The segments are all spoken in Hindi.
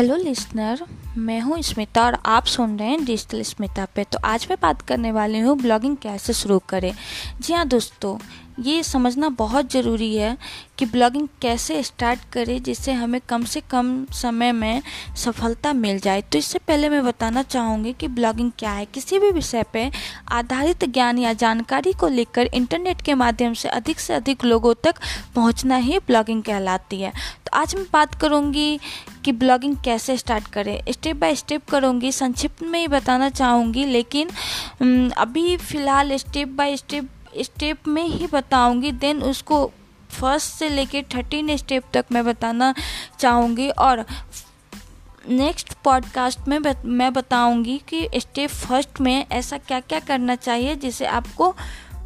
हेलो लिस्नर मैं हूँ स्मिता और आप सुन रहे हैं डिजिटल स्मिता पे। तो आज मैं बात करने वाली हूँ ब्लॉगिंग कैसे शुरू करें। जी हाँ दोस्तों ये समझना बहुत ज़रूरी है कि ब्लॉगिंग कैसे स्टार्ट करें जिससे हमें कम से कम समय में सफलता मिल जाए। तो इससे पहले मैं बताना चाहूँगी कि ब्लॉगिंग क्या है। किसी भी विषय पर आधारित ज्ञान या जानकारी को लेकर इंटरनेट के माध्यम से अधिक से अधिक लोगों तक पहुँचना ही ब्लॉगिंग कहलाती है। तो आज मैं बात करूँगी कि ब्लॉगिंग कैसे स्टार्ट करें। स्टेप बाय स्टेप करूँगी, संक्षिप्त में ही बताना चाहूँगी, लेकिन अभी फ़िलहाल स्टेप बाय स्टेप स्टेप में ही बताऊँगी। देन उसको फ़र्स्ट से लेके थर्टीन स्टेप तक मैं बताना चाहूँगी और नेक्स्ट पॉडकास्ट में मैं बताऊँगी कि स्टेप फ़र्स्ट में ऐसा क्या क्या करना चाहिए जिसे आपको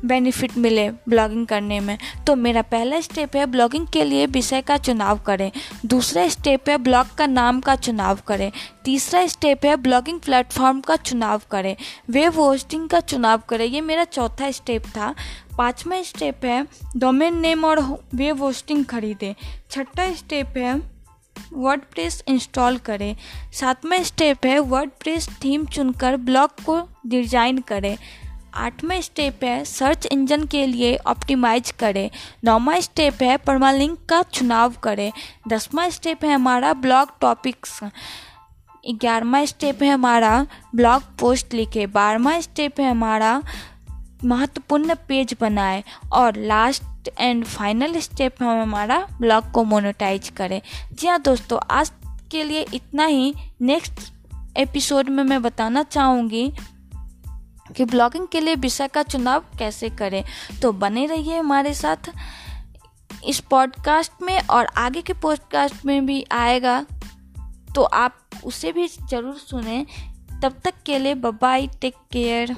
बेनिफिट मिले ब्लॉगिंग करने में। तो मेरा पहला स्टेप है ब्लॉगिंग के लिए विषय का चुनाव करें। दूसरा स्टेप है ब्लॉग का नाम का चुनाव करें। तीसरा स्टेप है ब्लॉगिंग प्लेटफॉर्म का चुनाव करें। वेब होस्टिंग का चुनाव करें। ये मेरा चौथा स्टेप था। पाँचवा स्टेप है डोमेन नेम और वेब होस्टिंग खरीदें। छठा स्टेप है वर्ड प्रेस इंस्टॉल करें। सातवां स्टेप है वर्ड प्रेस थीम चुनकर ब्लॉग को डिज़ाइन करें। आठवां स्टेप है सर्च इंजन के लिए ऑप्टिमाइज करें। नौवा स्टेप है परमालिंक का चुनाव करें। दसवां स्टेप है हमारा ब्लॉग टॉपिक्स ग्यारहवा स्टेप है हमारा ब्लॉग पोस्ट लिखे। बारहवा स्टेप है हमारा महत्वपूर्ण पेज बनाए। और लास्ट एंड फाइनल स्टेप है हमारा ब्लॉग को मोनेटाइज करें। जी हाँ दोस्तों, आज के लिए इतना ही। नेक्स्ट एपिसोड में मैं बताना चाहूँगी कि ब्लॉगिंग के लिए विषय का चुनाव कैसे करें? तो बने रहिए हमारे साथ इस पॉडकास्ट में और आगे के पॉडकास्ट में भी आएगा। तो आप उसे भी ज़रूर सुने। तब तक के लिए बाय टेक केयर